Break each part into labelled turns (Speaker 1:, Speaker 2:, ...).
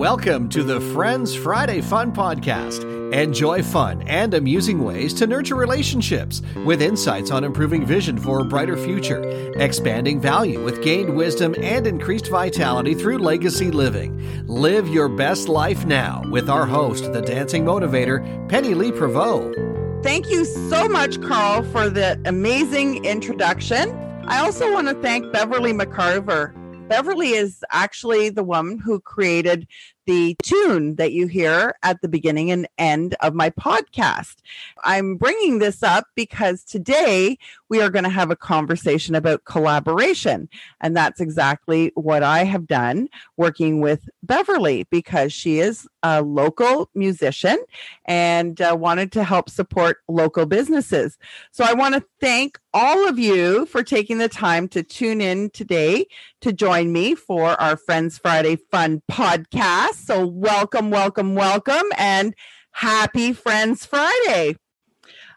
Speaker 1: Welcome to the Friends Friday Fun Podcast. Enjoy fun and amusing ways to nurture relationships with insights on improving vision for a brighter future, expanding value with gained wisdom and increased vitality through legacy living. Live your best life now with our host, the dancing motivator, Penny Lee Prevost.
Speaker 2: Thank you so much, Carl, for the amazing introduction. I also want to thank Beverley McKiver. Beverley is actually the woman who created the tune that you hear at the beginning and end of my podcast. I'm bringing this up because today we are going to have a conversation about collaboration. And that's exactly what I have done working with Beverley because she is a local musician and uh, wanted to help support local businesses. So I want to thank all of you for taking the time to tune in today to join me for our Friends Friday Fun podcast. So, welcome, welcome, welcome, and happy Friends Friday.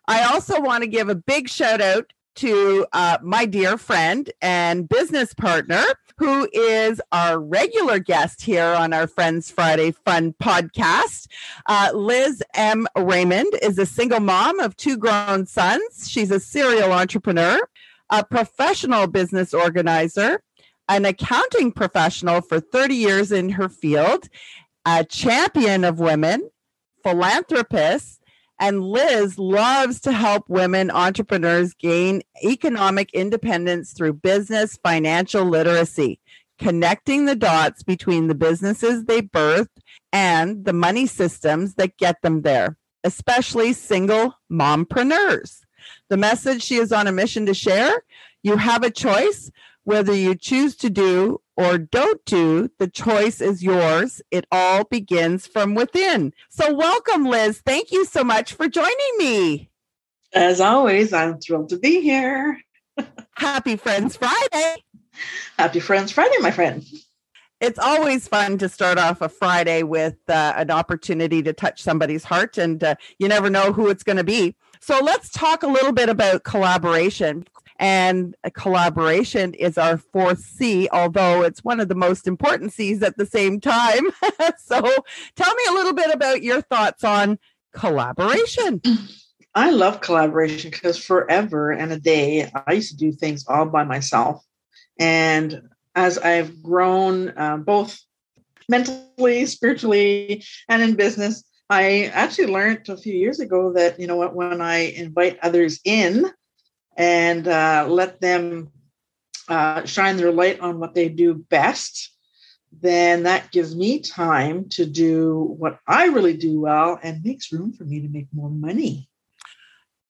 Speaker 2: I also want to give a big shout out to uh, my dear friend and business partner, who is our regular guest here on our Friends Friday Fun podcast. Uh, Liz M. Raymond is a single mom of two grown sons. She's a serial entrepreneur, a professional business organizer, an accounting professional for 30 years in her field, a champion of women, philanthropist, and Liz loves to help women entrepreneurs gain economic independence through business financial literacy, connecting the dots between the businesses they birthed and the money systems that get them there, especially single mompreneurs. The message she is on a mission to share you have a choice whether you choose to do or don't do, the choice is yours. It all begins from within. So, welcome, Liz. Thank you so much for joining me.
Speaker 3: As always, I'm thrilled to be here.
Speaker 2: Happy Friends Friday.
Speaker 3: Happy Friends Friday, my friend.
Speaker 2: It's always fun to start off a Friday with uh, an opportunity to touch somebody's heart, and uh, you never know who it's going to be. So, let's talk a little bit about collaboration. And collaboration is our fourth C, although it's one of the most important C's at the same time. so tell me a little bit about your thoughts on collaboration.
Speaker 3: I love collaboration because forever and a day, I used to do things all by myself. And as I've grown, uh, both mentally, spiritually, and in business, I actually learned a few years ago that, you know what, when I invite others in, and uh, let them uh, shine their light on what they do best, then that gives me time to do what I really do well and makes room for me to make more money.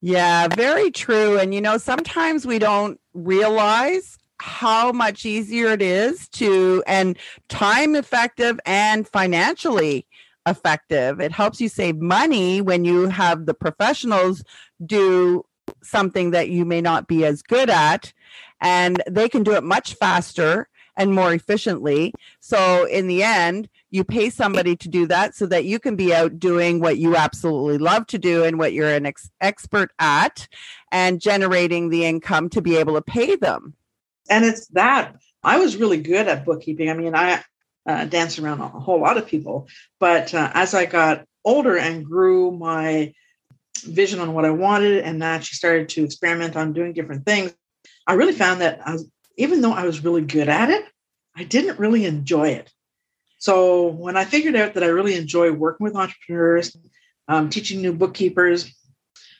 Speaker 2: Yeah, very true. And you know, sometimes we don't realize how much easier it is to and time effective and financially effective. It helps you save money when you have the professionals do something that you may not be as good at and they can do it much faster and more efficiently. So in the end you pay somebody to do that so that you can be out doing what you absolutely love to do and what you're an ex- expert at and generating the income to be able to pay them.
Speaker 3: And it's that i was really good at bookkeeping. I mean i uh, danced around a whole lot of people but uh, as i got older and grew my vision on what I wanted and that she started to experiment on doing different things. I really found that I was, even though I was really good at it, I didn't really enjoy it. So when I figured out that I really enjoy working with entrepreneurs, um, teaching new bookkeepers,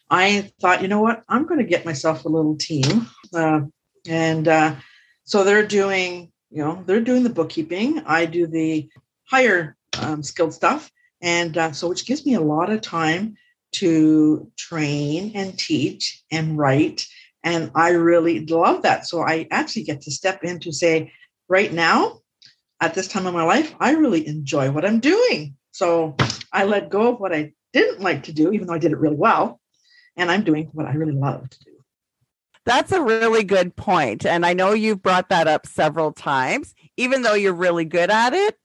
Speaker 3: I thought, you know what, I'm going to get myself a little team, uh, and uh, so they're doing, you know, they're doing the bookkeeping. I do the higher um, skilled stuff, and uh, so which gives me a lot of time to train and teach and write. And I really love that. So I actually get to step in to say, right now, at this time of my life, I really enjoy what I'm doing. So I let go of what I didn't like to do, even though I did it really well. And I'm doing what I really love to do.
Speaker 2: That's a really good point. And I know you've brought that up several times. Even though you're really good at it,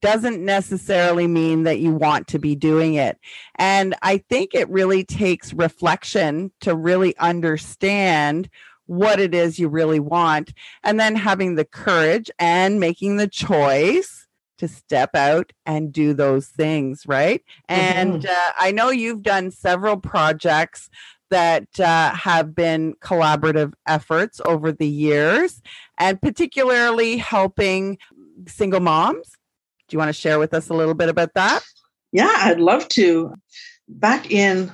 Speaker 2: doesn't necessarily mean that you want to be doing it. And I think it really takes reflection to really understand what it is you really want and then having the courage and making the choice to step out and do those things, right? Mm-hmm. And uh, I know you've done several projects that uh, have been collaborative efforts over the years, and particularly helping single moms. Do you want to share with us a little bit about that?
Speaker 3: Yeah, I'd love to. Back in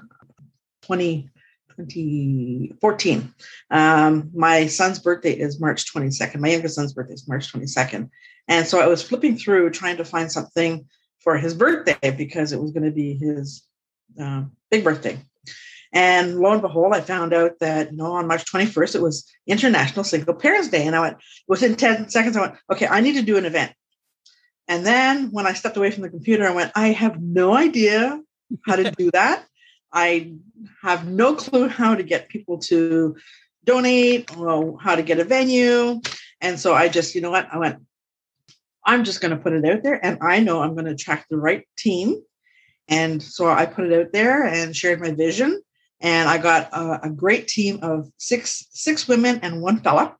Speaker 3: 20, 2014, um, my son's birthday is March 22nd. My youngest son's birthday is March 22nd. And so I was flipping through trying to find something for his birthday because it was going to be his uh, big birthday. And lo and behold, I found out that you know on March 21st it was International Single Parents Day, and I went within 10 seconds. I went, okay, I need to do an event. And then when I stepped away from the computer, I went, I have no idea how to do that. I have no clue how to get people to donate or how to get a venue. And so I just, you know what, I went, I'm just going to put it out there and I know I'm going to attract the right team. And so I put it out there and shared my vision. And I got a, a great team of six six women and one fella.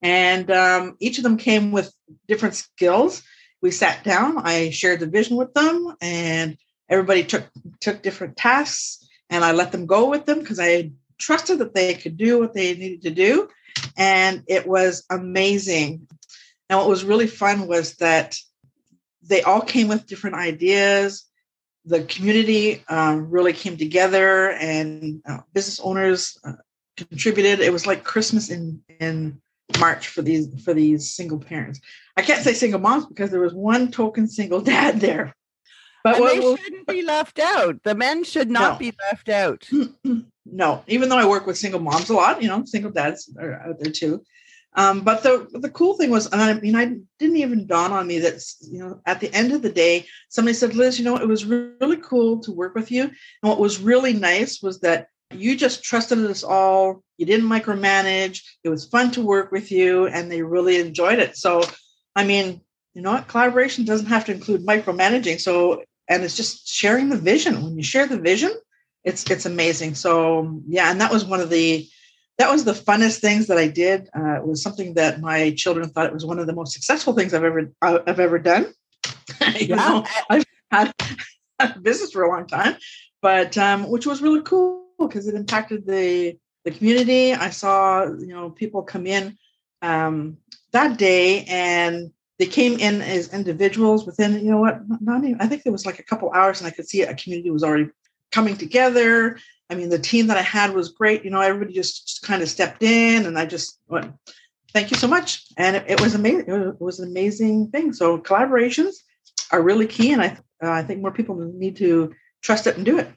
Speaker 3: And um, each of them came with different skills. We sat down, I shared the vision with them, and everybody took took different tasks and I let them go with them because I trusted that they could do what they needed to do. And it was amazing. And what was really fun was that they all came with different ideas. The community um, really came together, and uh, business owners uh, contributed. It was like Christmas in in March for these for these single parents. I can't say single moms because there was one token single dad there.
Speaker 2: But what, they shouldn't be left out. The men should not no. be left out.
Speaker 3: No, even though I work with single moms a lot, you know, single dads are out there too. Um, but the the cool thing was, and I mean, I didn't even dawn on me that you know, at the end of the day, somebody said, "Liz, you know, it was really cool to work with you." And what was really nice was that you just trusted us all. You didn't micromanage. It was fun to work with you, and they really enjoyed it. So, I mean, you know what? Collaboration doesn't have to include micromanaging. So, and it's just sharing the vision. When you share the vision, it's it's amazing. So, yeah, and that was one of the that was the funnest things that I did. Uh, it was something that my children thought it was one of the most successful things I've ever I've ever done. you know, I've had a business for a long time, but um, which was really cool because it impacted the the community. I saw you know people come in um, that day and they came in as individuals within you know what not even, I think there was like a couple hours and I could see a community was already coming together I mean, the team that I had was great. You know, everybody just, just kind of stepped in, and I just went, "Thank you so much," and it, it was amazing. It was an amazing thing. So collaborations are really key, and I uh, I think more people need to trust it and do it.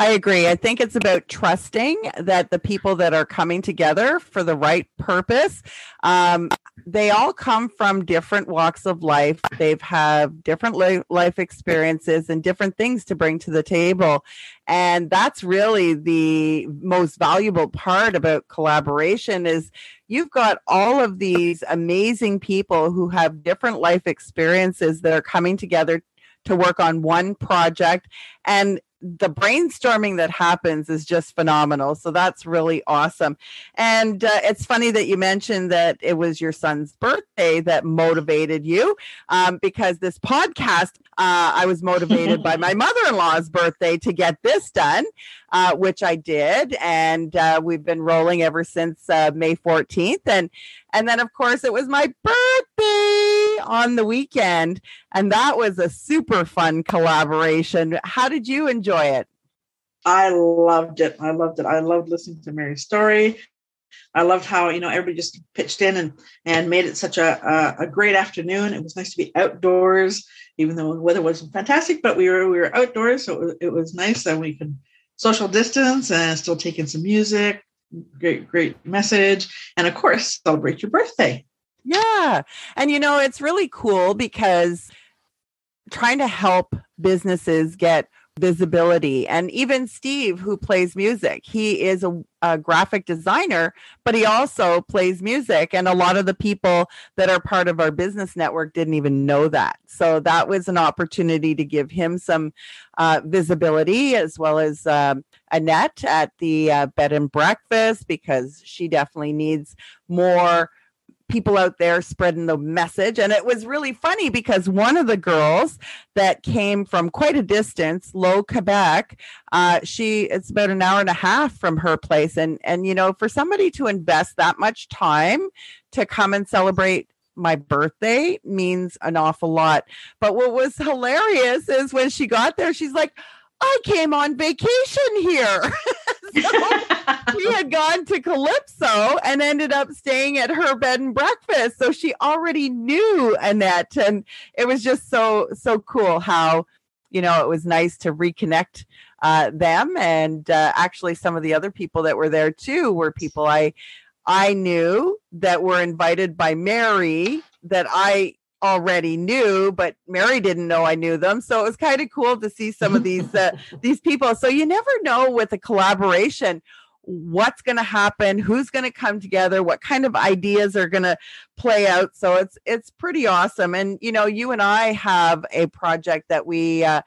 Speaker 2: I agree. I think it's about trusting that the people that are coming together for the right purpose, um, they all come from different walks of life. They've have different li- life experiences and different things to bring to the table. And that's really the most valuable part about collaboration is you've got all of these amazing people who have different life experiences that are coming together to work on one project and the brainstorming that happens is just phenomenal. So that's really awesome. And uh, it's funny that you mentioned that it was your son's birthday that motivated you um, because this podcast, uh, I was motivated by my mother in law's birthday to get this done, uh, which I did. And uh, we've been rolling ever since uh, May 14th. And, and then, of course, it was my birthday on the weekend. And that was a super fun collaboration. How did you enjoy it?
Speaker 3: I loved it. I loved it. I loved listening to Mary's story. I loved how you know everybody just pitched in and and made it such a, a, a great afternoon. It was nice to be outdoors, even though the weather wasn't fantastic. But we were we were outdoors, so it was, it was nice that we could social distance and still taking some music. Great, great message, and of course, celebrate your birthday.
Speaker 2: Yeah, and you know it's really cool because trying to help businesses get visibility. And even Steve, who plays music, he is a, a, graphic designer, but he also plays music. And a lot of the people that are part of our business network didn't even know that. So that was an opportunity to give him some uh, visibility, as well as um, Annette at the uh, bed and breakfast, because she definitely needs more people out there spreading the message. And it was really funny because one of the girls that came from quite a distance, Low Quebec, uh, she it's about an hour and a half from her place. And and you know, for somebody to invest that much time to come and celebrate my birthday means an awful lot. But what was hilarious is when she got there, she's like, I came on vacation here. she had gone to Calypso and ended up staying at her bed and breakfast. So she already knew Annette. And it was just so, so cool how, you know, it was nice to reconnect uh, them. And uh, actually, some of the other people that were there too were people I, I knew that were invited by Mary that I already knew, but Mary didn't know I knew them. So it was kind of cool to see some of these uh, these people. So you never know with a collaboration what's going to happen, who's going to come together, what kind of ideas are going to play out. So it's it's pretty awesome. And you know, you and I have a project that we uh,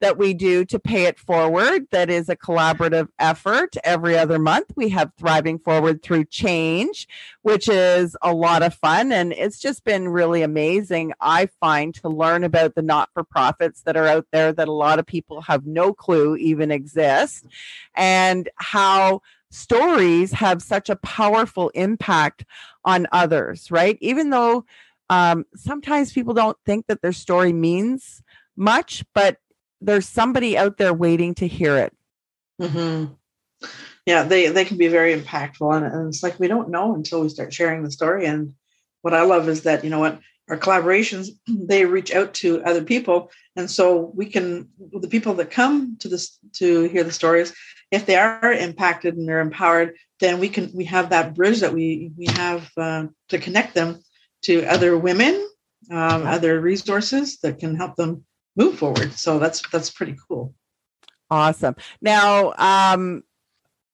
Speaker 2: that we do to pay it forward. That is a collaborative effort. Every other month, we have Thriving Forward Through Change, which is a lot of fun. And it's just been really amazing, I find, to learn about the not for profits that are out there that a lot of people have no clue even exist and how stories have such a powerful impact on others, right? Even though um, sometimes people don't think that their story means much, but there's somebody out there waiting to hear it.
Speaker 3: Mm-hmm. Yeah, they they can be very impactful, and, and it's like we don't know until we start sharing the story. And what I love is that you know what our collaborations they reach out to other people, and so we can the people that come to this to hear the stories, if they are impacted and they're empowered, then we can we have that bridge that we we have uh, to connect them to other women, um, other resources that can help them move forward. So that's that's pretty cool.
Speaker 2: Awesome. Now, um,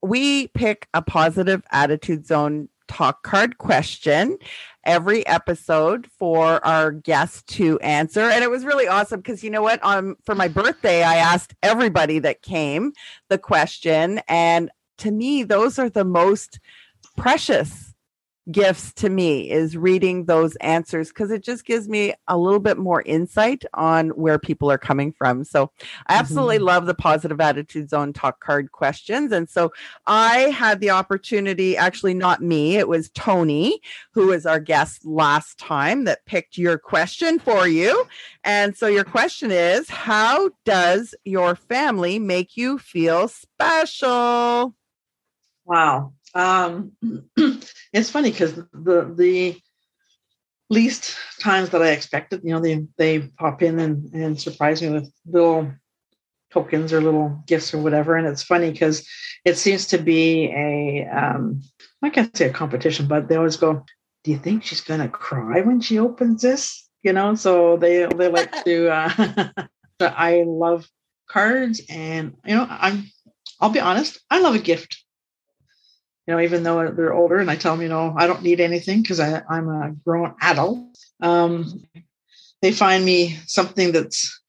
Speaker 2: we pick a positive attitude zone talk card question every episode for our guests to answer and it was really awesome because you know what um for my birthday i asked everybody that came the question and to me those are the most precious gifts to me is reading those answers because it just gives me a little bit more insight on where people are coming from. So I absolutely mm-hmm. love the positive attitude zone talk card questions. And so I had the opportunity, actually, not me, it was Tony, who was our guest last time, that picked your question for you. And so your question is How does your family make you feel special?
Speaker 3: Wow. Um, it's funny because the the least times that I expected, you know, they they pop in and and surprise me with little tokens or little gifts or whatever. And it's funny because it seems to be a um, I can't say a competition, but they always go, "Do you think she's gonna cry when she opens this?" You know, so they they like to. Uh, I love cards, and you know, I'm. I'll be honest. I love a gift you know, even though they're older and I tell them, you know, I don't need anything because I'm a grown adult. Um, they find me something that's,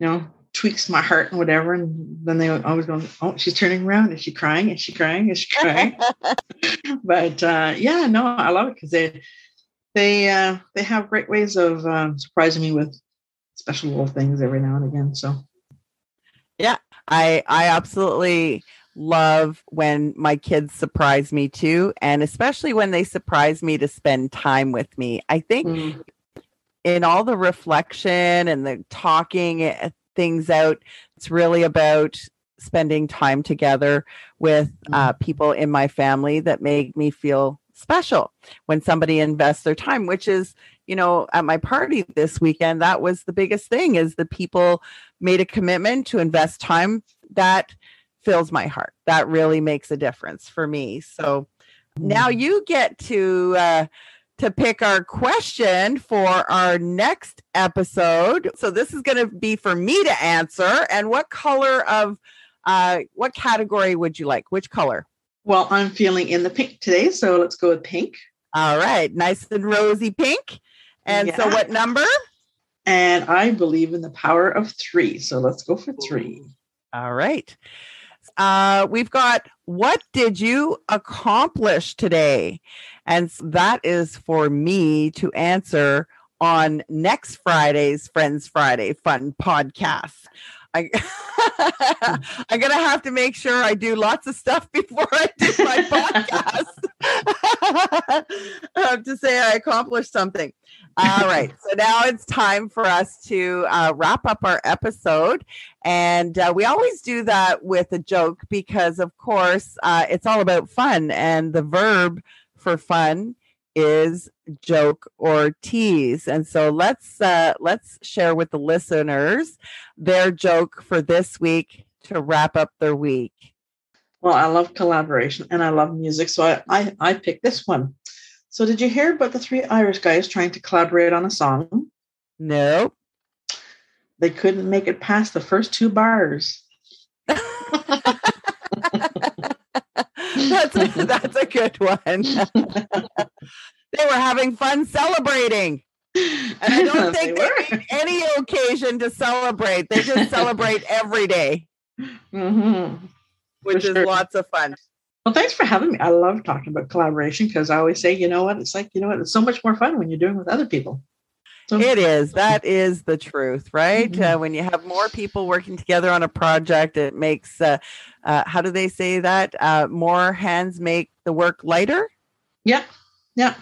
Speaker 3: you know, tweaks my heart and whatever. And then they always go, oh, she's turning around. Is she crying? Is she crying? Is she crying? but uh, yeah, no, I love it because they, they, uh, they have great ways of um, surprising me with special little things every now and again. So,
Speaker 2: yeah, I, I absolutely love when my kids surprise me too, and especially when they surprise me to spend time with me. I think mm. in all the reflection and the talking eh, things out, it's really about spending time together with uh, mm. people in my family that make me feel special when somebody invests their time which is you know at my party this weekend that was the biggest thing is the people made a commitment to invest time that fills my heart. That really makes a difference for me. So now mm. you get to uh, to pick our question for our next episode. So this is going to be for me to answer. And what color of uh, what category would you like? Which color?
Speaker 3: Well, I'm feeling in the pink today, so let's go with pink.
Speaker 2: All right, nice and rosy pink. And yeah. so, what number?
Speaker 3: And I believe in the power of three. So let's go for three.
Speaker 2: All right. Uh, we've got what did you accomplish today? And that is for me to answer on next Friday's Friends Friday Fun podcast. I, I'm gonna have to make sure I do lots of stuff before I do my podcast to say I accomplished something. All right, so now it's time for us to uh, wrap up our episode, and uh, we always do that with a joke because, of course, uh, it's all about fun, and the verb for fun is joke or tease. And so let's uh let's share with the listeners their joke for this week to wrap up their week.
Speaker 3: Well i love collaboration and i love music. So i i, I picked this one so did you hear about the three irish guys trying to collaborate on a song
Speaker 2: no
Speaker 3: they couldn't make it past the first two bars
Speaker 2: that's a, that's a good one. they were having fun celebrating. And I don't think they, they need any occasion to celebrate. They just celebrate every day, mm-hmm. which sure. is lots of fun.
Speaker 3: Well, thanks for having me. I love talking about collaboration because I always say, you know what, it's like, you know what, it's so much more fun when you're doing with other people.
Speaker 2: So- it is. That is the truth, right? Mm-hmm. Uh, when you have more people working together on a project, it makes, uh, uh, how do they say that? Uh, more hands make the work lighter?
Speaker 3: Yeah. Yeah.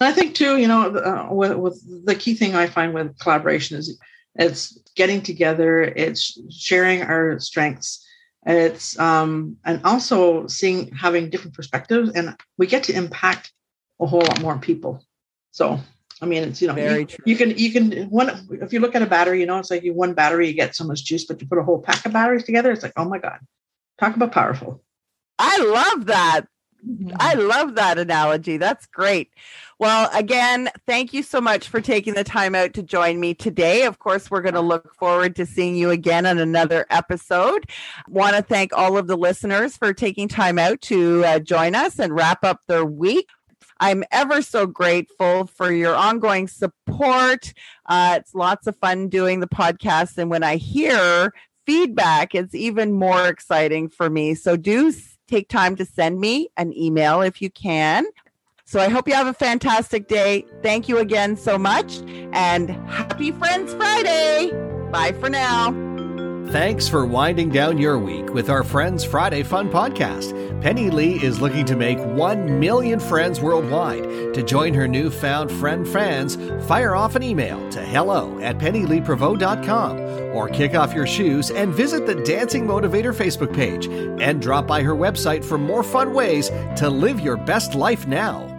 Speaker 3: And I think, too, you know, uh, with, with the key thing I find with collaboration is it's getting together, it's sharing our strengths. It's um, and also seeing having different perspectives, and we get to impact a whole lot more people. So I mean, it's you know, Very you, true. you can you can one if you look at a battery, you know, it's like you one battery you get so much juice, but you put a whole pack of batteries together, it's like, oh my god, talk about powerful.
Speaker 2: I love that. Mm-hmm. I love that analogy. That's great. Well, again, thank you so much for taking the time out to join me today. Of course, we're going to look forward to seeing you again on another episode. Want to thank all of the listeners for taking time out to uh, join us and wrap up their week. I'm ever so grateful for your ongoing support. Uh, it's lots of fun doing the podcast. And when I hear feedback, it's even more exciting for me. So do take time to send me an email if you can. So I hope you have a fantastic day. Thank you again so much and happy Friends Friday. Bye for now.
Speaker 1: Thanks for winding down your week with our Friends Friday Fun podcast. Penny Lee is looking to make 1 million friends worldwide. To join her newfound friend fans, fire off an email to hello at pennyleeprevost.com or kick off your shoes and visit the Dancing Motivator Facebook page and drop by her website for more fun ways to live your best life now.